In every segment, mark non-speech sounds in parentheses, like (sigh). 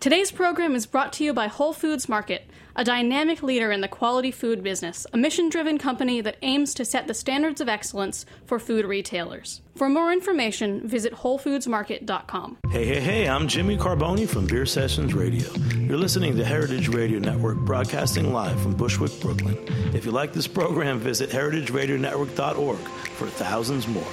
Today's program is brought to you by Whole Foods Market, a dynamic leader in the quality food business, a mission driven company that aims to set the standards of excellence for food retailers. For more information, visit WholeFoodsMarket.com. Hey, hey, hey, I'm Jimmy Carbone from Beer Sessions Radio. You're listening to Heritage Radio Network broadcasting live from Bushwick, Brooklyn. If you like this program, visit heritageradionetwork.org for thousands more.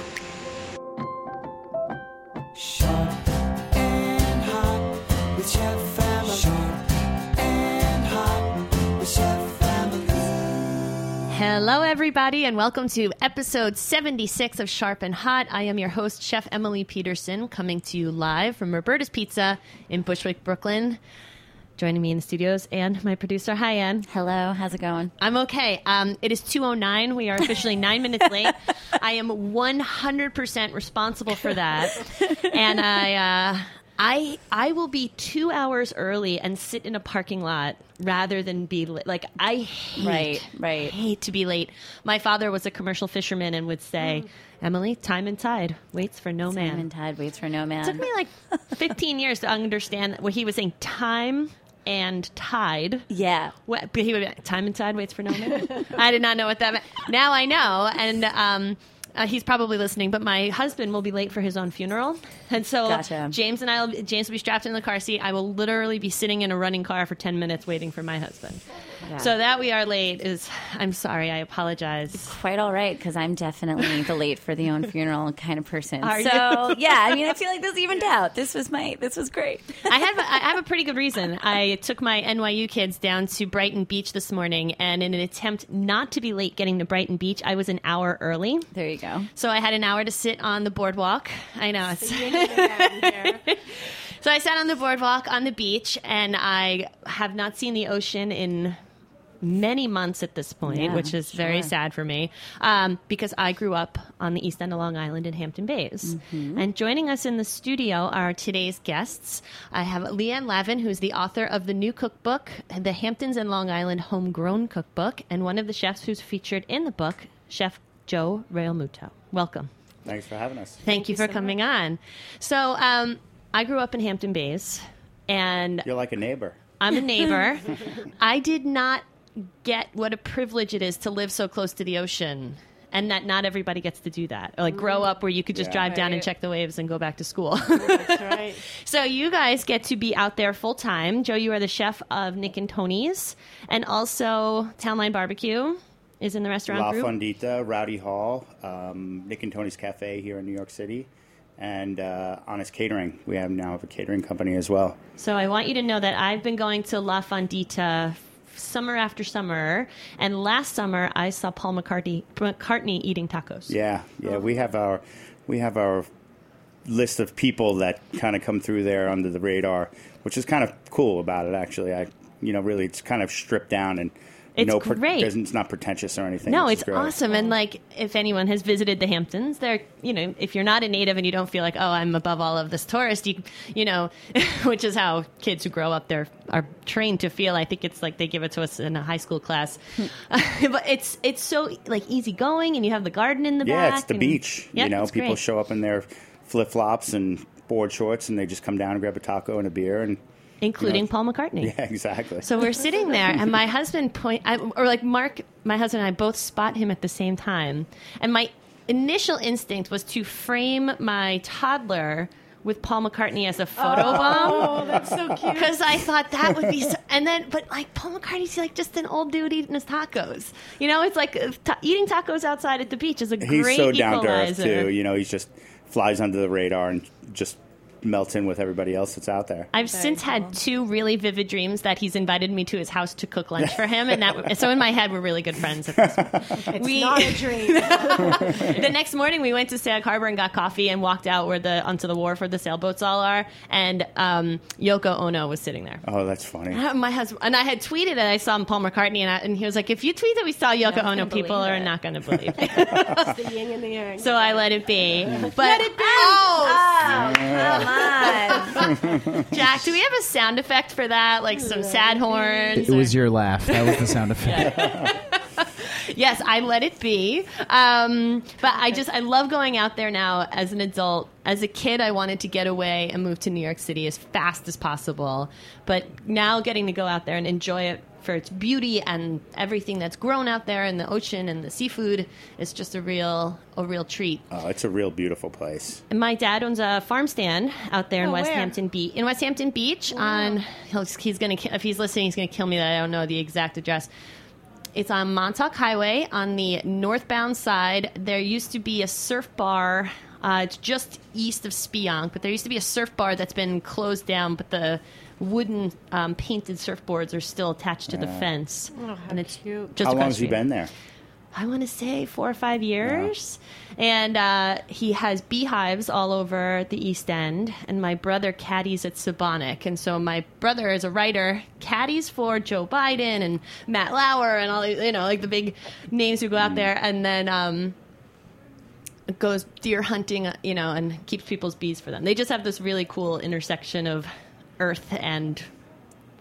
Hello, everybody, and welcome to episode 76 of Sharp and Hot. I am your host, Chef Emily Peterson, coming to you live from Roberta's Pizza in Bushwick, Brooklyn. Joining me in the studios and my producer, hi, Ann. Hello, how's it going? I'm okay. Um, it is 2.09. We are officially (laughs) nine minutes late. I am 100% responsible for that. And I, uh, I, I will be two hours early and sit in a parking lot rather than be li- like I hate, Right, right. hate to be late. My father was a commercial fisherman and would say, "Emily, time and tide waits for no man." Time and tide waits for no man. It took me like (laughs) 15 years to understand what he was saying. Time and tide. yeah. What, but he would be like, time and tide waits for no man. I did not know what that meant. Now I know, and um, uh, he's probably listening. But my husband will be late for his own funeral, (laughs) and so Gotcha. James and I, will, James will be strapped in the car seat. I will literally be sitting in a running car for ten minutes waiting for my husband. So that we are late is. I'm sorry. I apologize. Quite all right, because I'm definitely the late for the own (laughs) funeral kind of person. Are so (laughs) yeah, I mean, I feel like this evened out. This was my, this was great. I have I (laughs) have a pretty good reason. I took my NYU kids down to Brighton Beach this morning, and in an attempt not to be late getting to Brighton Beach, I was an hour early. There you go. So I had an hour to sit on the boardwalk. I know. It's, so I sat on the boardwalk on the beach, and I have not seen the ocean in many months at this point, Yeah, which is very sad for me um, because I grew up on the east end of Long Island in Hampton Bays. Mm-hmm. And joining us in the studio are today's guests. I have Leanne Lavin, who's the author of the new cookbook, The Hamptons and Long Island Homegrown Cookbook, and one of the chefs who's featured in the book, Chef Joe Realmuto. Welcome. Thanks for having us. Thank, you for coming on. So, um, I grew up in Hampton Bays, and You're like a neighbor. I'm a neighbor. (laughs) I did not get what a privilege it is to live so close to the ocean. And that not everybody gets to do that. Or like grow up where you could just Yeah. drive down and check the waves and go back to school. (laughs) That's right. so you guys get to be out there full time. Joe, you are the chef of Nick and Tony's, and also Townline Barbecue is in the restaurant La group. Fondita, Rowdy Hall, um, Nick and Tony's Cafe here in New York City, and uh, Honest Catering. We have now have a catering company as well. So I want you to know that I've been going to La Fondita summer after summer, and last summer I saw Paul McCartney, McCartney eating tacos. Yeah, yeah. We have our we have our list of people that kind of come through there under the radar, which is kind of cool about it. Actually, I you know really it's kind of stripped down and. It's no, great. It's not pretentious or anything. No, it's awesome. And like, if anyone has visited the Hamptons, they're, you know, if you're not a native and you don't feel like, oh, I'm above all of this tourist, you, you know, (laughs) which is how kids who grow up there are trained to feel. I think it's like they give it to us in a high school class, (laughs) but it's it's so like easygoing, and you have the garden in the Yeah, back. it's the and- beach. Yeah, you know, people great. show up in their flip flops and board shorts, and they just come down and grab a taco and a beer, and including you know, Paul McCartney. yeah, exactly. So we're sitting there, and my husband point, I, or like Mark, my husband and I both spot him at the same time, and my initial instinct was to frame my toddler with Paul McCartney as a photo bomb. Oh, (laughs) that's so cute. Because I thought that would be, so, and then, but like Paul McCartney's like just an old dude eating his tacos. You know, it's like uh, ta- eating tacos outside at the beach is a he's great so down to earth equalizer. too. You know, he's just flies under the radar and just melts in with everybody else that's out there. I've since had two really vivid dreams that he's invited me to his house to cook lunch for him, and that so in my head we're really good friends. At this point. (laughs) It's We- not a dream. (laughs) the next morning we went to Sag Harbor and got coffee and walked out where the onto the wharf where the sailboats all are, and um, Yoko Ono was sitting there. Oh, that's funny. My husband and I had tweeted and I saw Paul McCartney and, I, and he was like, "If you tweet that we saw Yoko Ono, people are it. not going (laughs) to believe." it. it's the yin and the yang. so I let it be. But Let it be. Oh, Come on. Jack, do we have a sound effect for that? Like some sad horns? It was your laugh. That was the sound effect. yes, I let it be. Um, but I just I love going out there now as an adult. As a kid, I wanted to get away and move to New York City as fast as possible. But now getting to go out there and enjoy it for its beauty and everything that's grown out there in the ocean and the seafood is just a real a real treat. Oh, it's a real beautiful place. And my dad owns a farm stand out there in Oh, West where? Hampton Beach. In West Hampton Beach, on he'll, he's gonna if he's listening, he's gonna kill me that I don't know the exact address. It's on Montauk Highway on the northbound side. There used to be a surf bar. Uh, it's just east of Speonk, but there used to be a surf bar that's been closed down, but the wooden um, painted surfboards are still attached to the fence. Oh, how and it's cute. just How long across has he been there? I want to say four or five years. And uh, he has beehives all over the East End. And my brother caddies at Sebonack. And so my brother is a writer, caddies for Joe Biden and Matt Lauer and all, the- you know, like the big names who go out there. And then um, goes deer hunting, uh, you know, and keeps people's bees for them. They just have this really cool intersection of earth and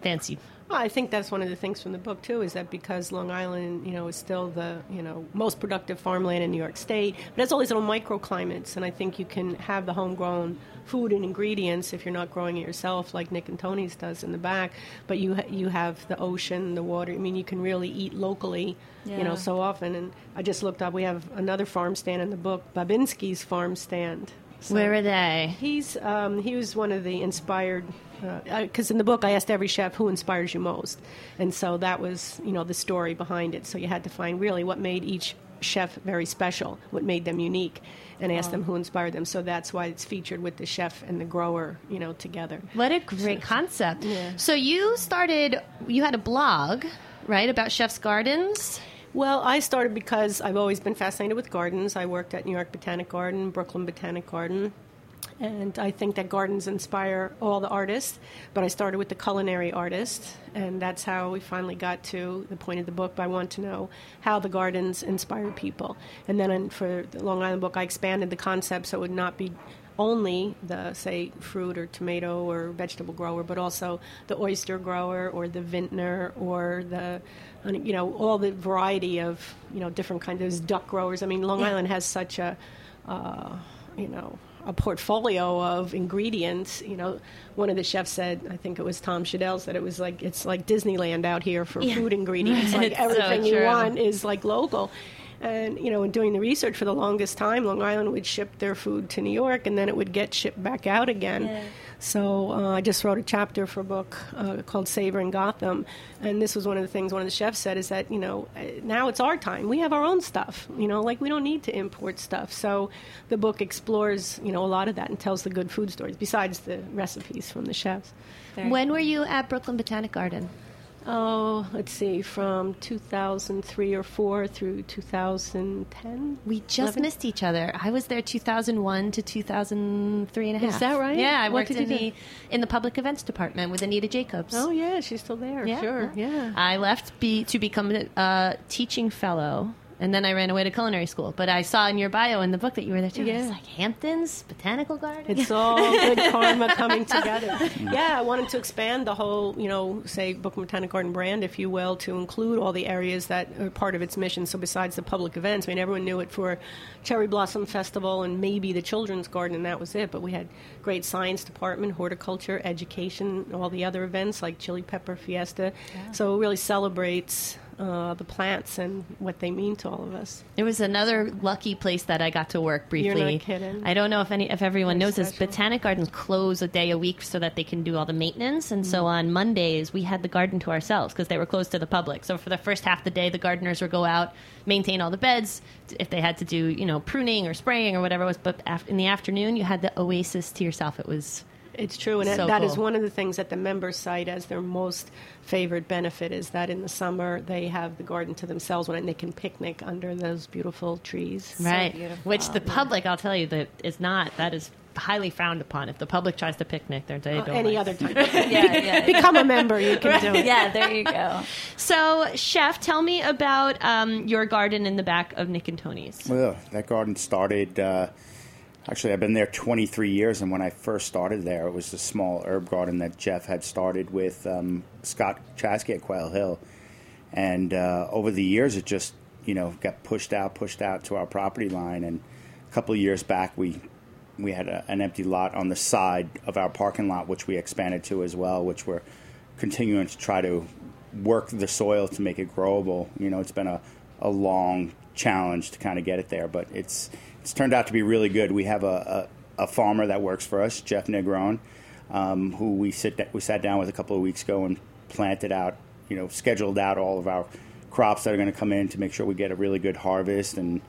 fancy. Well, I think that's one of the things from the book too, is that because Long Island, you know, is still the you know most productive farmland in New York State, but has all these little microclimates, and I think you can have the homegrown food and ingredients if you're not growing it yourself, like Nick and Tony's does in the back. But you ha- you have the ocean, the water. I mean, you can really eat locally, you know, so often. And I just looked up. We have another farm stand in the book, Babinski's farm stand. So- Where are they? He's um, he was one of the inspired Uh, uh, because in the book I asked every chef who inspires you most, and so that was you know the story behind it. So you had to find really what made each chef very special, what made them unique, and ask them who inspired them. So that's why it's featured with the chef and the grower, you know, together. What a great concept. Yeah. So you started, you had a blog, right, about Chef's Gardens? Well, I started because I've always been fascinated with gardens. I worked at New York Botanic Garden, Brooklyn Botanic Garden, and I think that gardens inspire all the artists. But I started with the culinary artist, and that's how we finally got to the point of the book. I want to know how the gardens inspire people. And then for the Long Island book, I expanded the concept so it would not be only the say fruit or tomato or vegetable grower, but also the oyster grower or the vintner or the you know all the variety of you know different kinds of duck growers. I mean, Long Island has such a uh, you know a portfolio of ingredients. You know, one of the chefs said, I think it was Tom Schaudel said it was like it's like Disneyland out here for Yeah. food (laughs) ingredients. Like It's so everything you want is like local. And you know, in doing the research for the longest time, Long Island would ship their food to New York, and then it would get shipped back out again. So uh, I just wrote a chapter for a book uh, called Savoring Gotham, and this was one of the things one of the chefs said is that you know uh, now it's our time. We have our own stuff. You know, like we don't need to import stuff. So the book explores you know a lot of that and tells the good food stories besides the recipes from the chefs. When were you at Brooklyn Botanic Garden? Oh, let's see, from 2003 or 4 through 2010. We just 11? missed each other. I was there 2001 to 2003 and a half. Is that right? Yeah, I What worked in the do? in the public events department with Anita Jacobs. Oh, yeah, she's still there. yeah, Sure, yeah. I left be, to become a uh, teaching fellow, and then I ran away to culinary school. But I saw in your bio in the book that you were there too. Yeah. It's like Hamptons Botanical Garden. It's all good (laughs) karma coming together. (laughs) Mm. Yeah, I wanted to expand the whole, you know, say Brooklyn Botanic Garden brand, if you will, to include all the areas that are part of its mission. So besides the public events, I mean, everyone knew it for Cherry Blossom Festival and maybe the Children's Garden, and that was it. But we had great science department, horticulture, education, all the other events like Chili Pepper Fiesta. So it really celebrates. Uh, the plants and what they mean to all of us. There was another lucky place that I got to work briefly. You're not kidding. I don't know if any if everyone They're knows this. Botanic gardens close a day a week so that they can do all the maintenance, and Mm. so on Mondays we had the garden to ourselves because they were closed to the public. So for the first half of the day, the gardeners would go out, maintain all the beds. If they had to do you know pruning or spraying or whatever it was, but af- in the afternoon you had the oasis to yourself. It was It's true, and So that is cool. one of the things that the members cite as their most favored benefit is that in the summer they have the garden to themselves when they can picnic under those beautiful trees. right, beautiful. which the public, I'll tell you, that is not. That is highly frowned upon. If the public tries to picnic, they're they Uh, don't any like. other time, (laughs) Yeah, yeah. become a member. You can do it. yeah, there you go. So, chef, tell me about um, your garden in the back of Nick and Tony's. Well, that garden started. Uh, actually, I've been there 23 years, and when I first started there, it was a small herb garden that Jeff had started with um, Scott Chaskey at Quail Hill. And uh, over the years, it just you know, got pushed out, pushed out to our property line. And a couple of years back, we we had a, an empty lot on the side of our parking lot, which we expanded to as well, which we're continuing to try to work the soil to make it growable. You know, it's been a, a long challenge to kind of get it there, but it's it's turned out to be really good. We have a, a, a farmer that works for us, Jeff Negron, um, who we sit we sat down with a couple of weeks ago and planted out, you know, scheduled out all of our crops that are going to come in to make sure we get a really good harvest and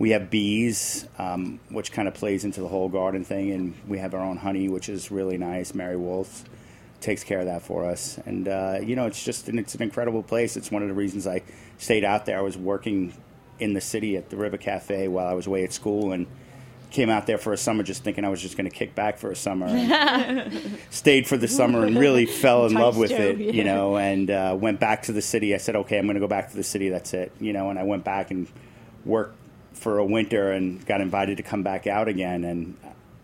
we have bees, um, which kind of plays into the whole garden thing, and we have our own honey, which is really nice. Mary Woltz takes care of that for us, and uh, you know, it's just it's an incredible place. It's one of the reasons I stayed out there. I was working in the city at the River Cafe while I was away at school, and came out there for a summer just thinking I was just going to kick back for a summer. And (laughs) stayed for the summer and really fell in love with Joe, it, yeah. you know, and uh, went back to the city. I said, okay, I'm going to go back to the city. That's it, you know, and I went back and worked for a winter and got invited to come back out again. And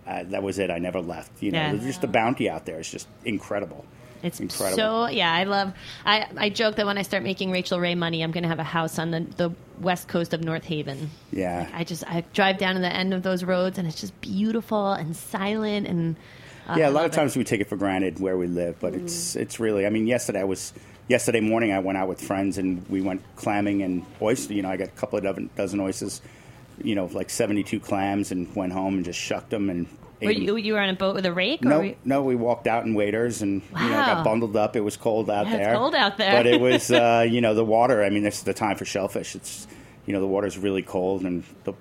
uh, that was it. I never left. You know, Yeah. There's just the bounty out there. It's just incredible. It's incredible. So yeah, I love. I I joke that when I start making Rachael Ray money, I'm going to have a house on the the west coast of North Haven. Yeah. I just I drive down to the end of those roads, and it's just beautiful and silent and. uh, yeah, a lot of times we take it for granted where we live, but it's it's really. I mean, yesterday I was yesterday morning I went out with friends and we went clamming and oyster. You know, I got a couple of dozen, dozen oysters, you know, like seventy two clams, and went home and just shucked them and. Were you you were on a boat with a rake? No, were you- no, we walked out in waders and you know got bundled up. It was cold out Yeah, it's there. cold out there. but it was (laughs) uh, you know the water. I mean, this is the time for shellfish. It's you know the water's really cold and the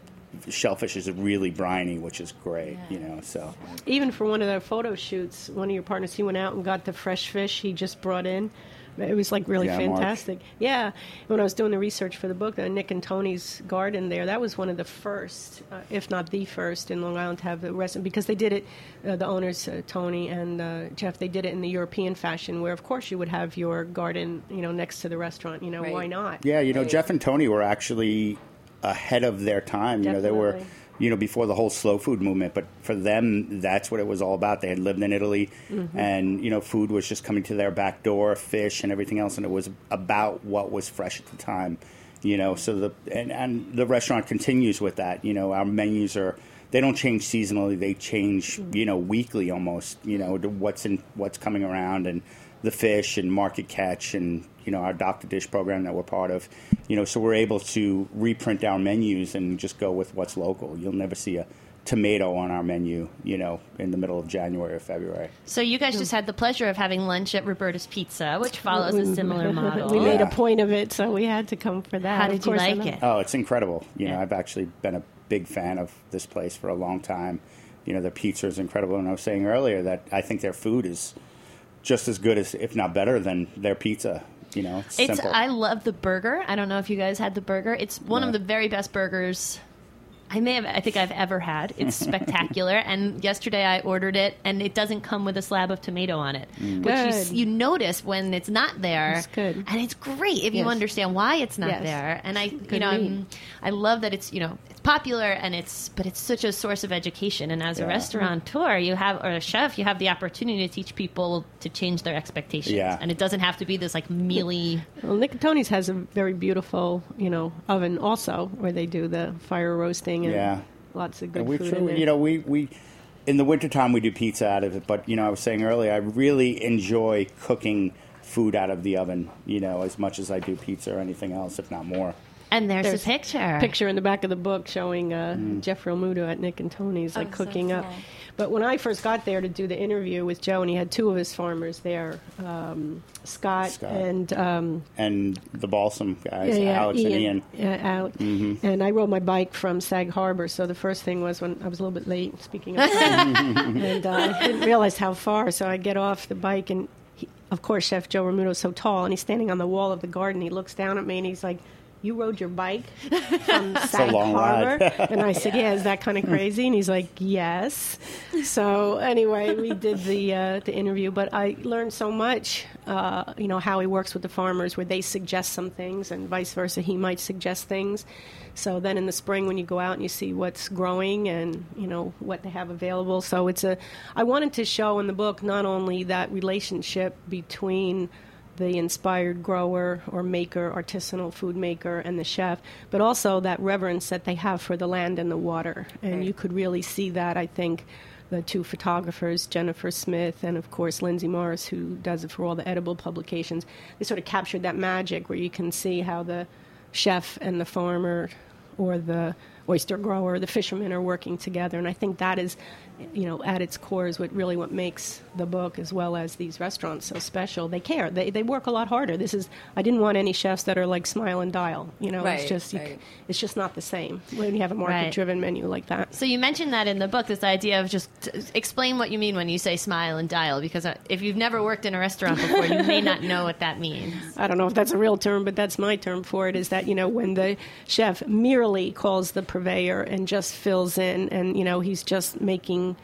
shellfish is really briny, which is great. You know, so Even for one of their photo shoots, one of your partners, he went out and got the fresh fish he just brought in. It was like really Yeah, Mark. fantastic. Yeah, when I was doing the research for the book, uh, Nick and Tony's garden there, that was one of the first, uh, if not the first, in Long Island to have the restaurant because they did it. Uh, the owners, uh, Tony and uh, Jeff, they did it in the European fashion, where of course you would have your garden, you know, next to the restaurant. You know, Right. why not? yeah, you know Jeff and Tony were actually ahead of their time. You know, they were Definitely. You know before the whole slow food movement, but for them that's what it was all about. They had lived in Italy, Mm-hmm. and you know food was just coming to their back door, fish and everything else, and it was about what was fresh at the time. You know, so the and, and the restaurant continues with that. You know, our menus are they don't change seasonally; they change you know weekly almost. You know, to what's in what's coming around and the fish and market catch and you know our Dock to Dish program that we're part of. You know, so we're able to reprint our menus and just go with what's local. You'll never see a tomato on our menu. You know, in the middle of January or February. So you guys just had the pleasure of having lunch at Roberta's Pizza, which follows a mm-hmm. similar (laughs) model. we made Yeah. a point of it, so we had to come for that. How Of did you like it? Oh, it's incredible. You know, Yeah. I've actually been a big fan of this place for a long time. You know, their pizza is incredible, and I was saying earlier that I think their food is just as good as, if not better, than their pizza. You know, it's, It's simple. I love the burger. I don't know if you guys had the burger. It's one Yeah. of the very best burgers I may have I think I've ever had. It's (laughs) spectacular. and yesterday I ordered it and it doesn't come with a slab of tomato on it. Mm. Which you, Good. you notice when it's not there. It's good. And it's great if you understand why it's not Yes. there. And I you know. I'm, I love that it's, you know, it's popular and it's but it's such a source of education and as a restaurateur you have or a chef you have the opportunity to teach people to change their expectations. Yeah. And it doesn't have to be this like mealy Well, Nick and Tony's has a very beautiful, you know, oven also where they do the fire roasting and Yeah. lots of good And we food. in you know, we, we in the wintertime we do pizza out of it, but you know, I was saying earlier, I really enjoy cooking food out of the oven, you know, as much as I do pizza or anything else, if not more. And there's, There's a picture. picture in the back of the book showing uh, Mm. Jeff Realmuto at Nick and Tony's, like Oh, so cooking up. But when I first got there to do the interview with Joe, and he had two of his farmers there, um, Scott, Scott. and um, And the balsam guys, Alex and Ian. Mm-hmm. And I rode my bike from Sag Harbor, so the first thing was when I was a little bit late, speaking of (laughs) and uh, I didn't realize how far, so I get off the bike, and he, of course, Chef Joe Realmuto is so tall, and he's standing on the wall of the garden. He looks down at me, and he's like, you rode your bike (laughs) from Sag long Harbor? ride. and I said, yeah, is that kind of (laughs) crazy? And he's like, yes. So anyway, we did the uh, the interview, but I learned so much. Uh, you know how he works with the farmers, where they suggest some things, and vice versa. He might suggest things. So then in the spring, when you go out and you see what's growing and you know what they have available, so it's a. I wanted to show in the book not only that relationship between the inspired grower or maker, artisanal food maker, and the chef, but also that reverence that they have for the land and the water. And you could really see that, I think, the two photographers, Jennifer Smith and, of course, Lindsay Morris, who does it for all the edible publications, they sort of captured that magic where you can see how the chef and the farmer or the oyster grower, the fishermen are working together. And I think that is, you know, at its core is what really what makes the book as well as these restaurants so special. They care. They, they work a lot harder. This is, I didn't want any chefs that are like smile and dial. You know, Right, it's just, you, right. it's just not the same when you have a market driven menu like that. So you mentioned that in the book, this idea of just explain what you mean when you say smile and dial, because uh, if you've never worked in a restaurant before, you may not know what that means. (laughs) I don't know if that's a real term, but that's my term for it. Is that you know when the chef merely calls the purveyor and just fills in, and you know he's just making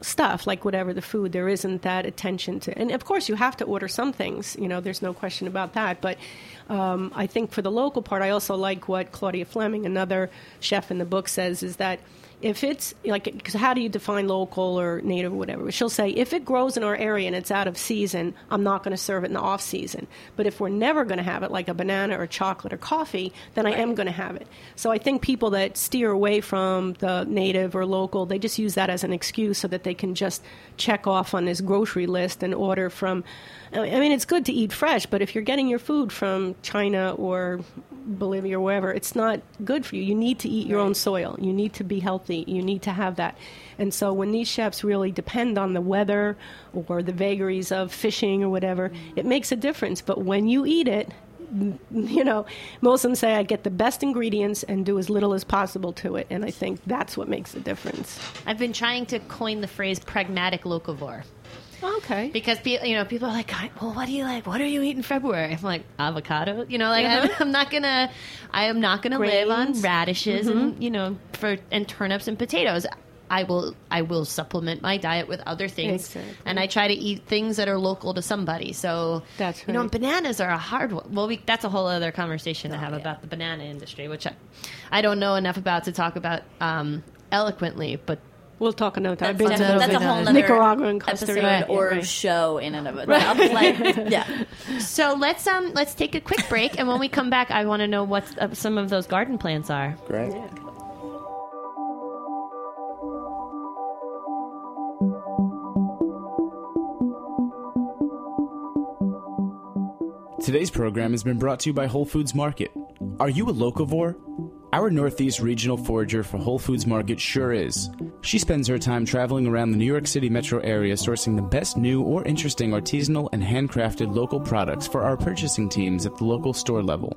stuff like whatever the food. There isn't that attention to, and of course you have to order some things. You know, there's no question about that. But um, I think for the local part, I also like what Claudia Fleming, another chef in the book, says is that if it's like because how do you define local or native or whatever? She'll say if it grows in our area and it's out of season i'm not going to serve it in the off season. But if we're never going to have it like a banana or chocolate or coffee then i am going to have it. So i think people that steer away from the native or local they just use that as an excuse so that they can just check off on this grocery list and order from i mean it's good to eat fresh but if you're getting your food from china or Bolivia or wherever, it's not good for you. You need to eat your own soil. You need to be healthy. You need to have that. And so when these chefs really depend on the weather or the vagaries of fishing or whatever, it makes a difference. But when you eat it, (laughs) you know, most of them say I get the best ingredients and do as little as possible to it. And I think that's what makes the difference. I've been trying to coin the phrase pragmatic locavore. Okay. Because pe- you know people are like, well, what do you like? What do you eat in February? I'm like avocado. You know, like I'm, I'm not gonna, I am not gonna live on Grains. radishes and you know for and turnips and potatoes. I will I will supplement my diet with other things, Exactly. and I try to eat things that are local to somebody. So That's you know, bananas are a hard one. Well, we, that's a whole other conversation to have about the banana industry, which I, I don't know enough about to talk about um, eloquently, but. We'll talk another time. I've That's, been to that's, that's a whole in nother Nicaragua and Costa episode Rica. or Right. show in and of itself. Like, (laughs) yeah. So let's um let's take a quick break, and when we come back, I want to know what uh, some of those garden plants are. Great. Today's program has been brought to you by Whole Foods Market. Are you a locavore? Our Northeast regional forager for Whole Foods Market sure is. She spends her time traveling around the New York City metro area sourcing the best new or interesting artisanal and handcrafted local products for our purchasing teams at the local store level.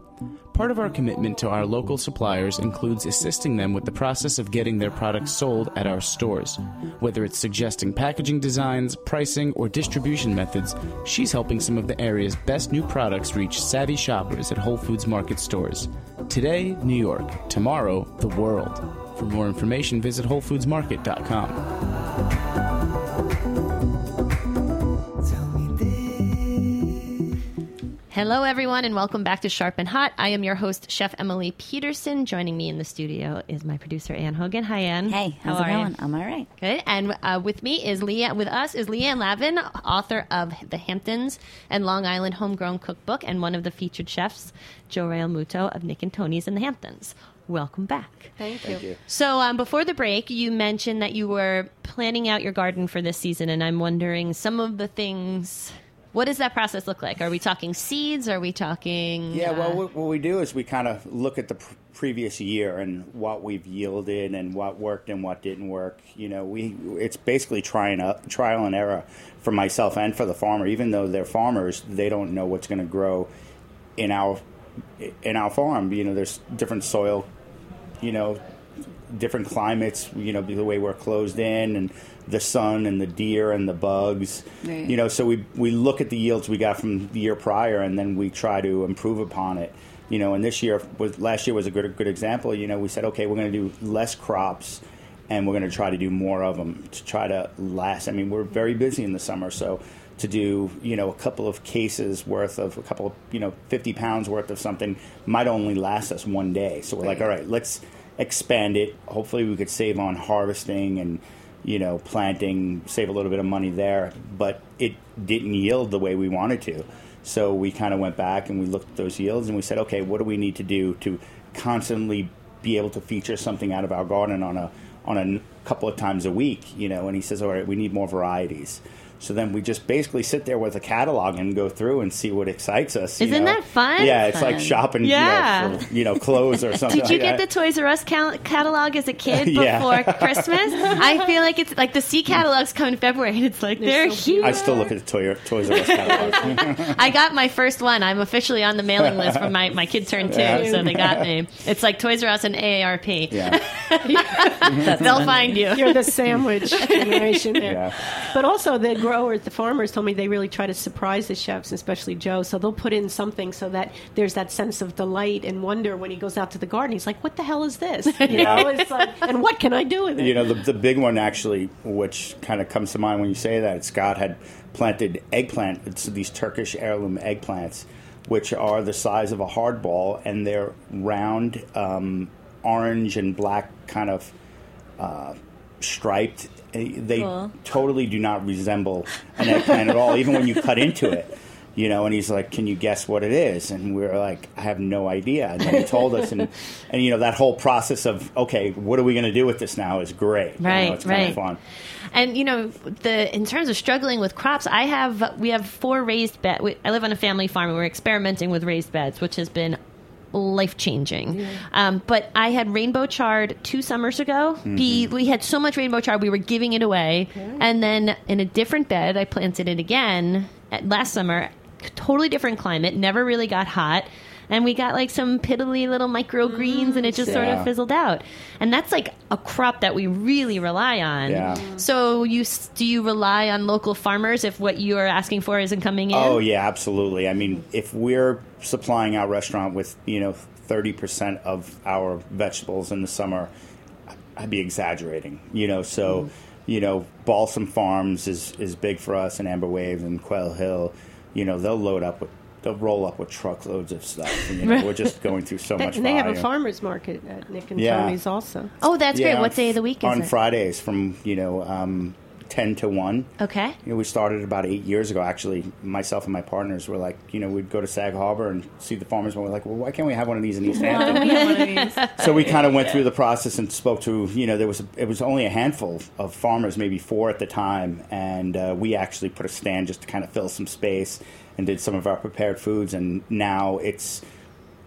Part of our commitment to our local suppliers includes assisting them with the process of getting their products sold at our stores. Whether it's suggesting packaging designs, pricing, or distribution methods, she's helping some of the area's best new products reach savvy shoppers at Whole Foods Market stores. Today, New York. Tomorrow, the world. For more information, visit WholeFoodsMarket.com. Hello, everyone, and welcome back to Sharp and Hot. I am your host, Chef Emily Peterson. Joining me in the studio is my producer, Ann Hogan. Hi, Ann. Hey, how's How it are you? going? I'm all right. Good. And uh, with me is Leanne. With us is Leanne Lavin, author of The Hamptons and Long Island Homegrown Cookbook, and one of the featured chefs, Joe Realmuto of Nick and Tony's in the Hamptons. Welcome back. Thank you. you. So, um, before the break, you mentioned that you were planning out your garden for this season, and I'm wondering some of the things. What does that process look like? Are we talking seeds? Are we talking? Yeah, uh, well, what, what we do is we kind of look at the pr- previous year and what we've yielded and what worked and what didn't work. You know, we it's basically trying up trial and error for myself and for the farmer. Even though they're farmers, they don't know what's going to grow in our in our farm. You know, there's different soil. You know, different climates. You know, the way we're closed in and the sun and the deer and the bugs. Right. You know, so we we look at the yields we got from the year prior, and then we try to improve upon it. You know, and this year was last year was a good good example. You know, we said, okay, we're going to do less crops, and we're going to try to do more of them to try to last. I mean, we're very busy in the summer, so to do you know a couple of cases worth of a couple of you know 50 pounds worth of something might only last us one day. So we're like, all right, let's expand it. Hopefully, we could save on harvesting and you know, planting, save a little bit of money there, but it didn't yield the way we wanted to. So we kind of went back and we looked at those yields and we said, okay, what do we need to do to constantly be able to feature something out of our garden on a on a couple of times a week, you know? And he says, all right, we need more varieties. So then we just basically sit there with a catalog and go through and see what excites us. you Isn't know? that fun? Yeah, it's Fun. like shopping, Yeah. you, know, for, you know, clothes or (laughs) something. Did you like get the. Toys R Us cal- catalog as a kid (laughs) Yeah. before Christmas? I feel like it's like the C catalogs come in February, and it's like they're, so huge. I still look at the Toy, Toys R Us catalog. (laughs) I got my first one. I'm officially on the mailing list for my my kid turned two, Yeah. so they got me. It's like Toys R Us and AARP. yeah, They'll find you. You're the sandwich generation there. yeah. But also, the growers, the farmers told me they really try to surprise the chefs, especially Joe. So they'll put in something so that there's that sense of delight and wonder when he goes out to the garden. He's like, "What the hell is this?" (laughs) You know, it's like, and what can I do with it? You know, the, the big one actually, which kind of comes to mind when you say that, Scott had planted eggplant. It's these Turkish heirloom eggplants, which are the size of a hardball, and they're round, um, orange and black, kind of uh, striped. Uh, They Cool. totally do not resemble an eggplant at all, even when you cut into it. You know, and he's like, "Can you guess what it is?" And we are like, "I have no idea." And then he told us, and (laughs) and you know that whole process of, okay, what are we going to do with this now is great. You know, Right, kind right. of fun. And you know, the in terms of struggling with crops, I have we have four raised bed. We, I live on a family farm, and we're experimenting with raised beds, which has been life changing. Um, but I had rainbow chard two summers ago. Be, we had so much rainbow chard, we were giving it away. And then in a different bed, I planted it again at, last summer. Totally different climate, never really got hot. And we got like some piddly little microgreens, and it just sort of fizzled out. And that's like a crop that we really rely on. Yeah. So you do you rely on local farmers if what you are asking for isn't coming in? Oh yeah, absolutely. I mean, if we're supplying our restaurant with you know thirty percent of our vegetables in the summer, I'd be exaggerating. You know, so mm-hmm. you know, Balsam Farms is is big for us, and Amber Wave and Quail Hill. You know, they'll load up with. They'll roll up with truckloads of stuff. And, you know, we're just going through so much. and they have a farmers market at Nick and Yeah. Tony's also. Oh, that's Yeah, great. What day of the week is on it? Fridays from you know um, ten to one. Okay. You know, we started about eight years ago. Actually, myself and my partners were like, you know, we'd go to Sag Harbor and see the farmers, and we're like, well, why can't we have one of these in East Hampton? so we kind of went through the process and spoke to, you know, there was a, it was only a handful of farmers, maybe four at the time, and uh, we actually put a stand just to kind of fill some space and did some of our prepared foods, and now it's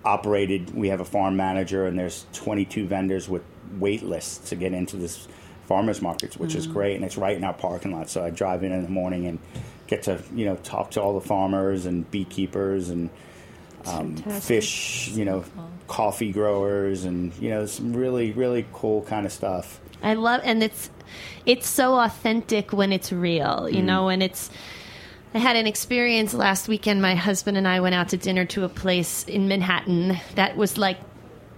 operated. We have a farm manager, and there's 22 vendors with wait lists to get into this farmers markets, which is great, and it's right in our parking lot. So I drive in in the morning and get to you know talk to all the farmers and beekeepers and um, fish, you know, coffee growers, and you know some really really cool kind of stuff. I love, and it's it's so authentic when it's real, you know, and it's. I had an experience last weekend. My husband and I went out to dinner to a place in Manhattan that was like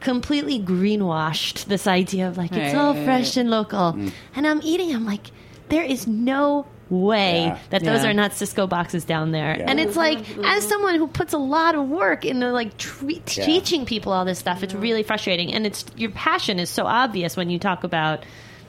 completely greenwashed. This idea of like it's all fresh and local, mm. and I'm eating. I'm like, there is no way Yeah. that those Yeah. are not Sysco boxes down there. Yeah. And it's like, as mm-hmm. someone who puts a lot of work into like tre- Yeah. teaching people all this stuff, it's really frustrating. And it's your passion is so obvious when you talk about.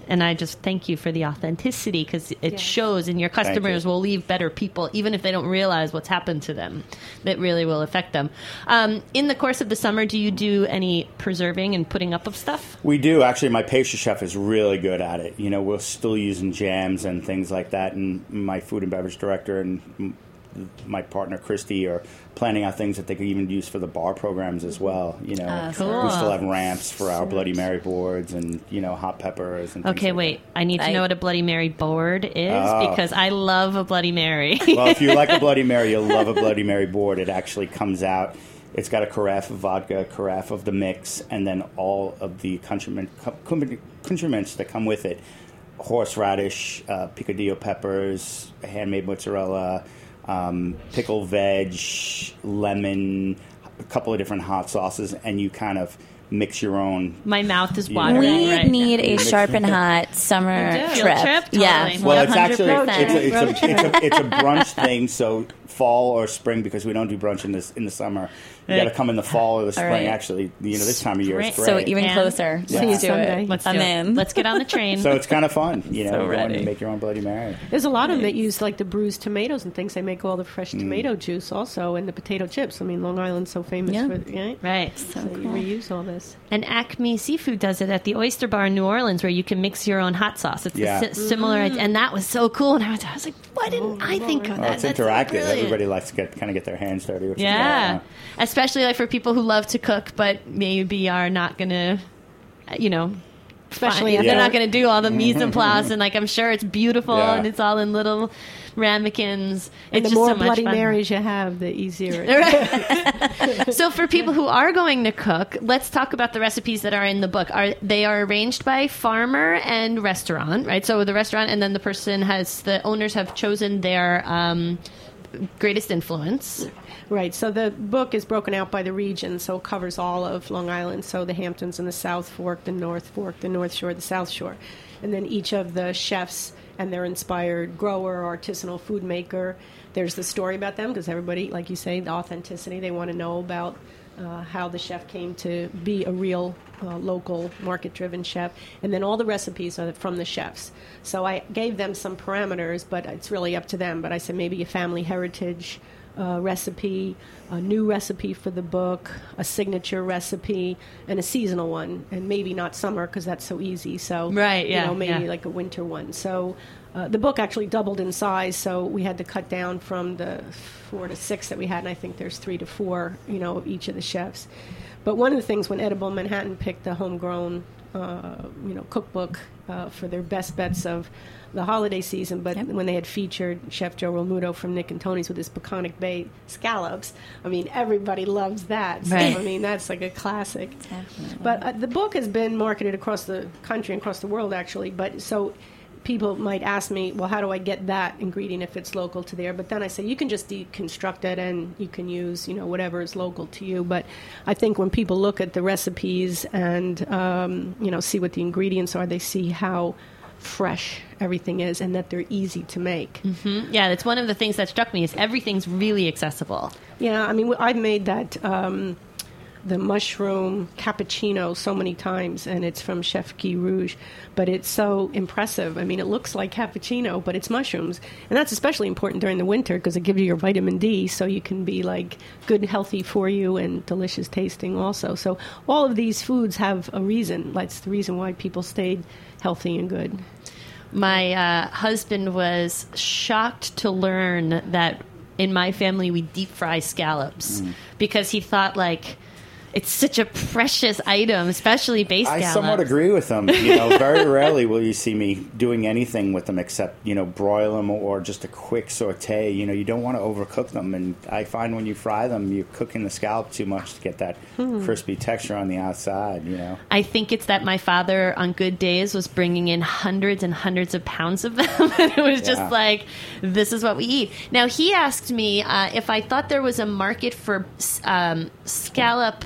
And I just thank you for the authenticity because it shows, and your customers you. will leave better people, even if they don't realize what's happened to them. That really will affect them. Um, in the course of the summer, do you do any preserving and putting up of stuff? We do actually. My pastry chef is really good at it. You know, we're still using jams and things like that, and my food and beverage director and m- my partner Christy are planning out things that they could even use for the bar programs as well. You know, Ah, we cool. still have ramps for our Bloody Mary boards and you know hot peppers and. Okay, like wait. I need to I- know what a Bloody Mary board is Oh. because I love a Bloody Mary. (laughs) Well, if you like a Bloody Mary, you'll love a (laughs) Bloody Mary board. It actually comes out. It's got a carafe of vodka, a carafe of the mix, and then all of the accoutrement- accoutrement- that come with it: horseradish, uh, picadillo peppers, handmade mozzarella, um, pickled veg, lemon, a couple of different hot sauces, and you kind of mix your own. My mouth is Yeah. watering. We right need now. a sharp and (laughs) hot summer We do. trip. Field trip? Yeah, Well, it's actually 100%. it's a, it's, a, it's, a, it's, a, it's a brunch thing. So fall or spring because we don't do brunch in this in the summer. You got to come in the fall or the spring. right. Actually, you know this time of year is great. So even And- closer. Yeah. Let's do Sunday. it. Let's I'm do it. in. Let's get on the (laughs) train. So it's kind of fun, you know, So going ready. and make your own Bloody Mary. There's a lot of them that use like the bruised tomatoes and things. They make all the fresh Mm. tomato juice also, and the potato chips. I mean, Long Island's so famous Yeah. for right. right. So you reuse all this. And Acme Seafood does it at the Oyster Bar in New Orleans, where you can mix your own hot sauce. It's Yeah. a si- similar, mm-hmm. and that was so cool. And I was, I was like, why didn't I think of Well, that? Oh, it's That's interactive. brilliant. Everybody likes to get kind of get their hands dirty. Which Yeah, Is especially like for people who love to cook, but maybe are not gonna, you know. Especially find- after- they're not going to do all the mise en (laughs) place, and like I'm sure it's beautiful, Yeah. and it's all in little ramekins. And it's the just more so much Bloody. Marys you have, the easier. it (laughs) is. (laughs) so for people who are going to cook, let's talk about the recipes that are in the book. Are they are arranged by farmer and restaurant, right? So the restaurant and then the person has the owners have chosen their um, greatest influence. Right. So the book is broken out by the region, so it covers all of Long Island. So the Hamptons and the South Fork, the North Fork, the North Shore, the South Shore, and then each of the chefs and their inspired grower, artisanal food maker. There's the story about them because everybody, like you say, the authenticity. They want to know about uh, how the chef came to be a real uh, local market-driven chef, and then all the recipes are from the chefs. So I gave them some parameters, but it's really up to them. But I said maybe a family heritage uh, recipe, a new recipe for the book, a signature recipe, and a seasonal one, and maybe not summer because that's so easy. So Right, yeah, you know, maybe yeah. like a winter one. So uh, the book actually doubled in size, so we had to cut down from the four to six that we had, and I think there's three to four, you know, each of the chefs. But one of the things when Edible Manhattan picked the homegrown, uh, you know, cookbook uh, for their best bets of the holiday season, but when they had featured Chef Joe Realmuto from Nick and Tony's with his Peconic Bay scallops, I mean, everybody loves that. So, Right. I mean, that's like a classic. Definitely. But uh, the book has been marketed across the country and across the world, actually. But so people might ask me, well, how do I get that ingredient if it's local to there? But then I say you can just deconstruct it and you can use, you know, whatever is local to you. But I think when people look at the recipes and um, you know see what the ingredients are, they see how fresh everything is and that they're easy to make. Yeah, that's one of the things that struck me is everything's really accessible. Yeah, I mean, I've made that um, the mushroom cappuccino so many times, and it's from Chef Guy Reuge, but it's so impressive. I mean, it looks like cappuccino, but it's mushrooms, and that's especially important during the winter because it gives you your vitamin D, so you can be like good, healthy for you, and delicious tasting also. So all of these foods have a reason. That's the reason why people stayed healthy and good. My uh, husband was shocked to learn that in my family we deep fry scallops Mm. because he thought like it's such a precious item, especially base I somewhat agree with them. You know, very (laughs) rarely will you see me doing anything with them except you know broil them or just a quick saute. You know, you don't want to overcook them, and I find when you fry them, you're cooking the scallop too much to get that Hmm. crispy texture on the outside. You know, I think it's that my father, on good days, was bringing in hundreds and hundreds of pounds of them. (laughs) and it was Yeah. just like, this is what we eat. Now, he asked me uh, if I thought there was a market for um, scallop.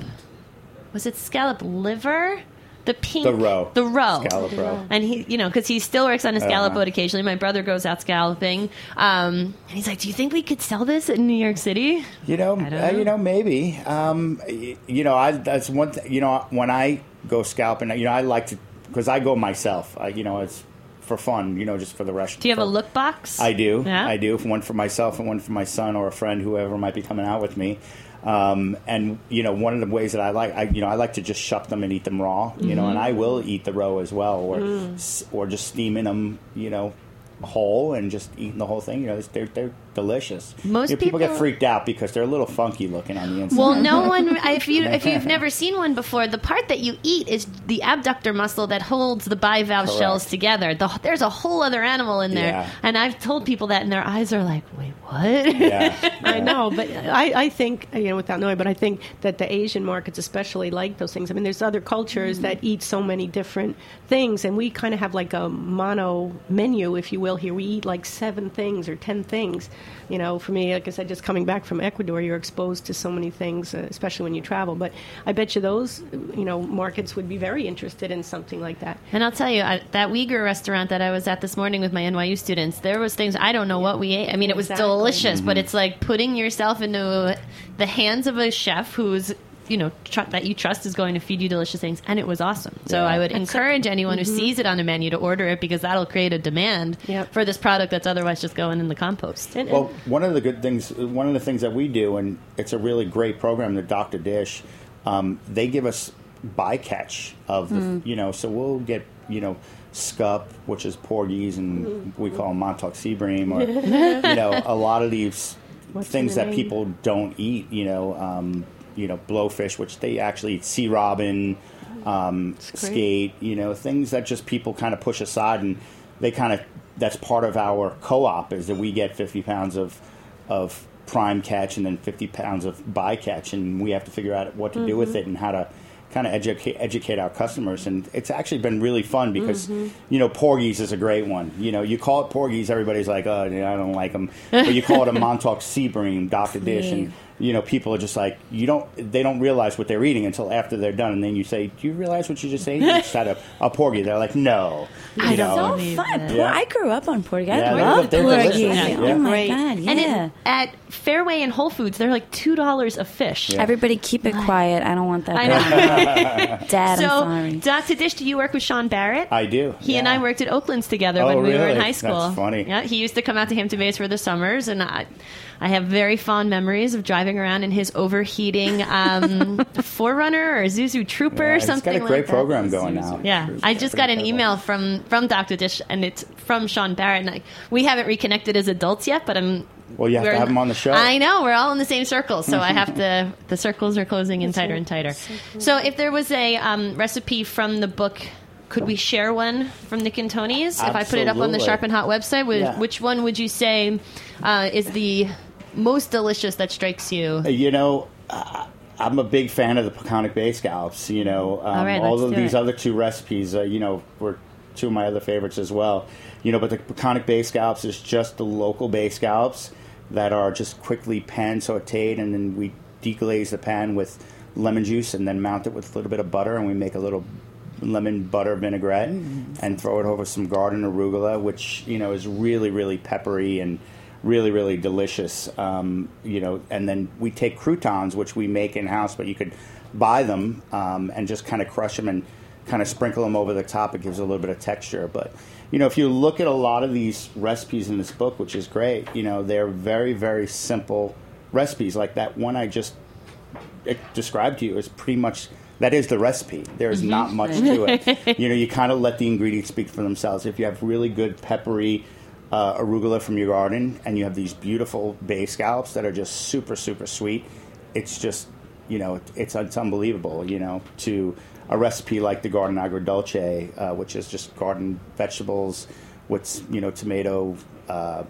Was it scallop liver? The pink. The roe. The roe. Scallop roe. And he, you know, because he still works on a scallop boat occasionally. My brother goes out scalloping. Um, and he's like, Do you think we could sell this in New York City? You know, I uh, know. you know, maybe. Um, y- you know, I that's one. Th- you know, when I go scalping, you know, I like to because I go myself. I, you know, it's for fun. You know, just for the rest. Do you have a look box? I do. Yeah? I do. One for myself and one for my son or a friend, whoever might be coming out with me. Um, and you know, one of the ways that I like, I you know, I like to just shuck them and eat them raw. You know, and Mm-hmm. I will eat the roe as well, or Mm. or just steaming them. You know. Whole and just eating the whole thing, you know, they're they're delicious. Most You know, people, get freaked out because they're a little funky looking on the inside. Well, no one. If you if you've (laughs) never seen one before, the part that you eat is the adductor muscle that holds the bivalve Correct. shells together. The, there's a whole other animal in there, Yeah. and I've told people that, and their eyes are like, "Wait, what?" what? Yeah, (laughs) I know, but I, I think you know without knowing, but I think that the Asian markets especially like those things. I mean, there's other cultures that mm-hmm. eat so many different things, and we kind of have like a mono menu, if you will. Here we eat like seven things or ten things. You know, for me, like I said, just coming back from Ecuador, you're exposed to so many things, uh, especially when you travel. But I bet you those you know markets would be very interested in something like that. And I'll tell you, I, that Uyghur restaurant that I was at this morning with my NYU students, there was things I don't know what we ate. I mean, it was Exactly. delicious, but it's like putting yourself into the hands of a chef who's you know tr- that you trust is going to feed you delicious things, and it was awesome. So Yeah. I would encourage anyone who sees it on a menu to order it because that'll create a demand Yep. for this product that's otherwise just going in the compost. And, Well, one of the good things, one of the things that we do, and it's a really great program, the Dock to Dish, um, they give us bycatch of the, you know, so we'll get, you know, scup, which is porgies, and we call them Montauk sea bream, or, (laughs) you know, a lot of these What's things the that people don't eat, you know, um, you know, blowfish, which they actually eat, sea robin, um, skate, you know, things that just people kind of push aside, and they kind of that's part of our co-op is that we get 50 pounds of of prime catch and then 50 pounds of bycatch, and we have to figure out what to do with it and how to kind of educate educate our customers. And it's actually been really fun because you know porgies is a great one. You know, you call it porgies, everybody's like, oh, I don't like them, but you call it a (laughs) Montauk sea bream, Dock to Dish, and you know, people are just like, you don't, they don't realize what they're eating until after they're done. And then you say, do you realize what you just ate? You just had a, a porgy. They're like, no. You I know, so believe fun. Yeah. I grew up on porgy. I Yeah, love porgy. Yeah. Oh my Great. god! Yeah. And it, at Fairway and Whole Foods, they're like two dollars a fish. Yeah. Everybody keep it quiet. I don't want that. I know. (laughs) Dad, so, I'm sorry. Dock to Dish, do you work with Sean Barrett? I do. He and. I worked at Oakland's together Oh, when we were in high school. That's funny. Yeah, he used to come out to Hampton Bays for the summers, and I, I have very fond memories of driving around in his overheating um, (laughs) Forerunner or Isuzu Trooper, Yeah, he's something got a great like that. program going now. Yeah, I just got an email from from Dock to Dish, and it's from Sean Barrett. And I, we haven't reconnected as adults yet, but I'm. Well, you have to we're- have him on the show. I know we're all in the same circle, so I have to. (laughs) The circles are closing in tighter and tighter. So, if there was a um, recipe from the book. Could we share one from Nick and Tony's? If I put it up on the Absolutely. Sharp and Hot website, would, Yeah. which one would you say uh, is the most delicious that strikes you? You know, uh, I'm a big fan of the peconic bay scallops. You know, um, All right, all of these it. other two recipes, uh, you know, were two of my other favorites as well. You know, but the peconic bay scallops is just the local bay scallops that are just quickly pan sauteed, and then we deglaze the pan with lemon juice, and then mount it with a little bit of butter, and we make a little lemon butter vinaigrette and throw it over some garden arugula, which you know is really really peppery and really really delicious. Um, you know, and then we take croutons, which we make in house, but you could buy them um, and just kind of crush them and kind of sprinkle them over the top. It gives a little bit of texture, but. You know, if you look at a lot of these recipes in this book, which is great, you know, they're very, very simple recipes. Like that one I just described to you is pretty much that is the recipe. There's Mm-hmm. not much to it. (laughs) you know, you kind of let the ingredients speak for themselves. If you have really good peppery uh, arugula from your garden, and you have these beautiful bay scallops that are just super super sweet, it's just you know it's it's unbelievable. You know, to a recipe like the garden agrodolce, uh, which is just garden vegetables with you know tomato. Uh,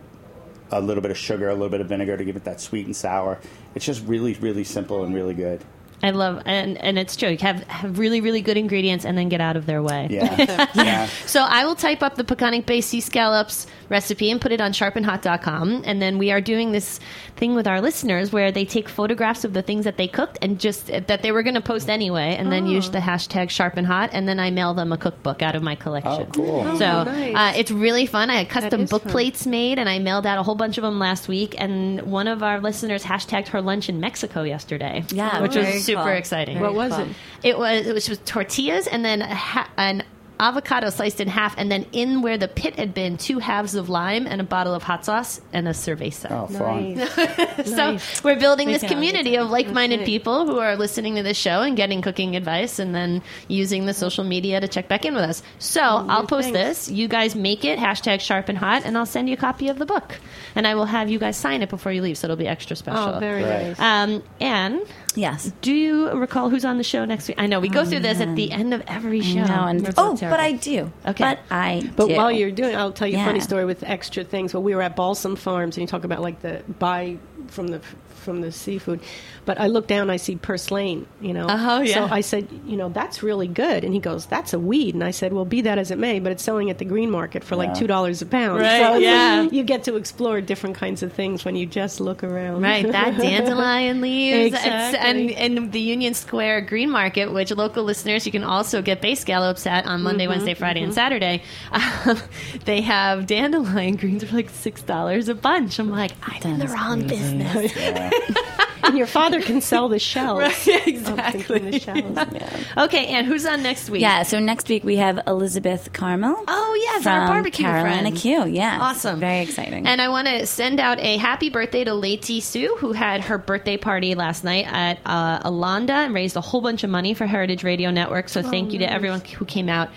a little bit of sugar, a little bit of vinegar to give it that sweet and sour. It's just really, really simple and really good. I love, and and it's true. You have have really really good ingredients, and then get out of their way. Yeah, (laughs) yeah. So I will type up the peconic bay sea scallops recipe and put it on sharpenhot.com. And then we are doing this thing with our listeners where they take photographs of the things that they cooked and just that they were going to post anyway, and then use the hashtag sharpenhot, and then I mail them a cookbook out of my collection. Oh, cool. So Oh, nice. uh, it's really fun. I had custom is book fun. plates made, and I mailed out a whole bunch of them last week. And one of our listeners hashtagged her lunch in Mexico yesterday. Yeah, which very was super cool. exciting. What was it? It was it was tortillas and then a ha- an avocado sliced in half, and then in where the pit had been, two halves of lime and a bottle of hot sauce and a cerveza. Oh, fun. Nice. (laughs) So we're building this community of like-minded people who are listening to this show and getting cooking advice, and then using the social media to check back in with us. So I'll post thanks. this. You guys make it hashtag sharp and hot, and I'll send you a copy of the book, and I will have you guys sign it before you leave, so it'll be extra special. Oh, very Right. nice. Um, and Yes. Do you recall who's on the show next week? I know we go through this at the um, end of every show. No, and We're so oh, but. I do. Okay. But I But do. while you're doing, I'll tell you a funny story with extra things. Well, we were at Balsam Farms, and you talk about like the buy from the from the seafood. But I look down, I see purslane. You know, Uh-huh, yeah. So I said, you know, that's really good. And he goes, that's a weed. And I said, well, be that as it may, but it's selling at the green market for like two dollars a pound. Right, So yeah. (laughs) you get to explore different kinds of things when you just look around. Right, that (laughs) dandelion leaves, It's- Exactly. and in the Union Square Green Market, which local listeners you can also get base scallops at on Monday, Wednesday, Friday, and Saturday. Um, (laughs) they have dandelion greens for like six dollars a bunch. I'm like, I'm in the wrong crazy. business. (laughs) (laughs) and your father can sell the shells. Right, I'm the shells. (laughs) Okay, and who's on next week? Yeah, so next week we have Elizabeth Karmel. Oh yes, from our barbecue Carolina friend. Q. Yeah, Awesome. very exciting. And I want to send out a happy birthday to Leti Sue, who had her birthday party last night at uh, Alonda and raised a whole bunch of money for Heritage Radio Network. So thank you to everyone who came out.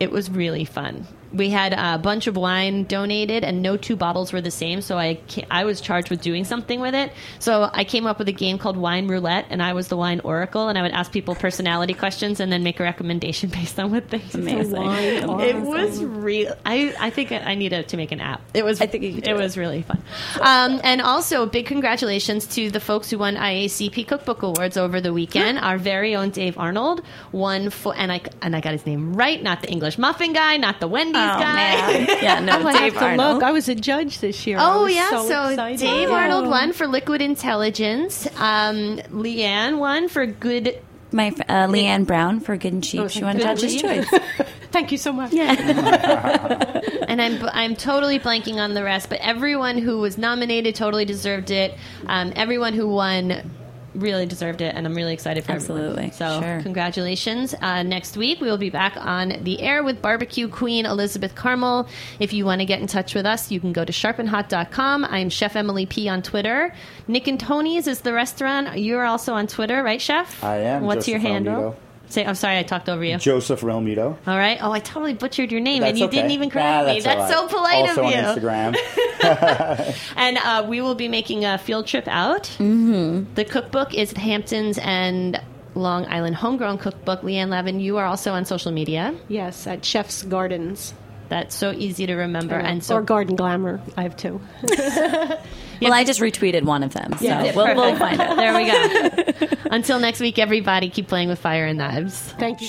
It was really fun. We had a bunch of wine donated, and no two bottles were the same. So I I was charged with doing something with it. So I came up with a game called Wine Roulette, and I was the wine oracle, and I would ask people personality questions and then make a recommendation (laughs) based on what they Amazing. it was real. I, I think I need to, to make an app. It was. I think you it it. was really fun. Um, and also, big congratulations to the folks who won IACP Cookbook Awards over the weekend. Our very own Dave Arnold won for, and I and I got his name right, not the English muffin guy, not the Wendy's oh guy. man, (laughs) yeah, no, Oh, I Dave have to Arnold. look. I was a judge this year. I Oh was yeah, so, so. Dave Yeah. Arnold won for Liquid Intelligence. Um, Leanne won for Good. My fr- uh, Leanne Brown for Good and Cheap. Oh, she won Judge's Choice. (laughs) Thank you so much. Yeah. (laughs) and I'm I'm totally blanking on the rest, but everyone who was nominated totally deserved it. Um, everyone who won really deserved it, and I'm really excited for everyone. Absolutely. So Sure. congratulations! Uh, next week we will be back on the air with barbecue queen Elizabeth Karmel. If you want to get in touch with us, you can go to sharpenhot.com. I'm Chef Emily P on Twitter. Nick and Tony's is the restaurant. You're also on Twitter, right, Chef? I am, What's your handle? Almedo. Say, I'm sorry, I talked over you. Joseph Realmuto. All right. Oh, I totally butchered your name, That's and you okay. didn't even correct Nah, me. that's That's all so polite also of you. Also on Instagram. (laughs) And uh, we will be making a field trip out. Mm-hmm. The cookbook is the Hamptons and Long Island Homegrown Cookbook. Leeann Lavin, you are also on social media. Yes, at Chef's Gardens. That's so easy to remember. And so or Garden Glamour. I have two. (laughs) Well, I just retweeted one of them, so Yeah. we'll, we'll find it. there we go. (laughs) Until next week, everybody, keep playing with fire and knives. Thank you.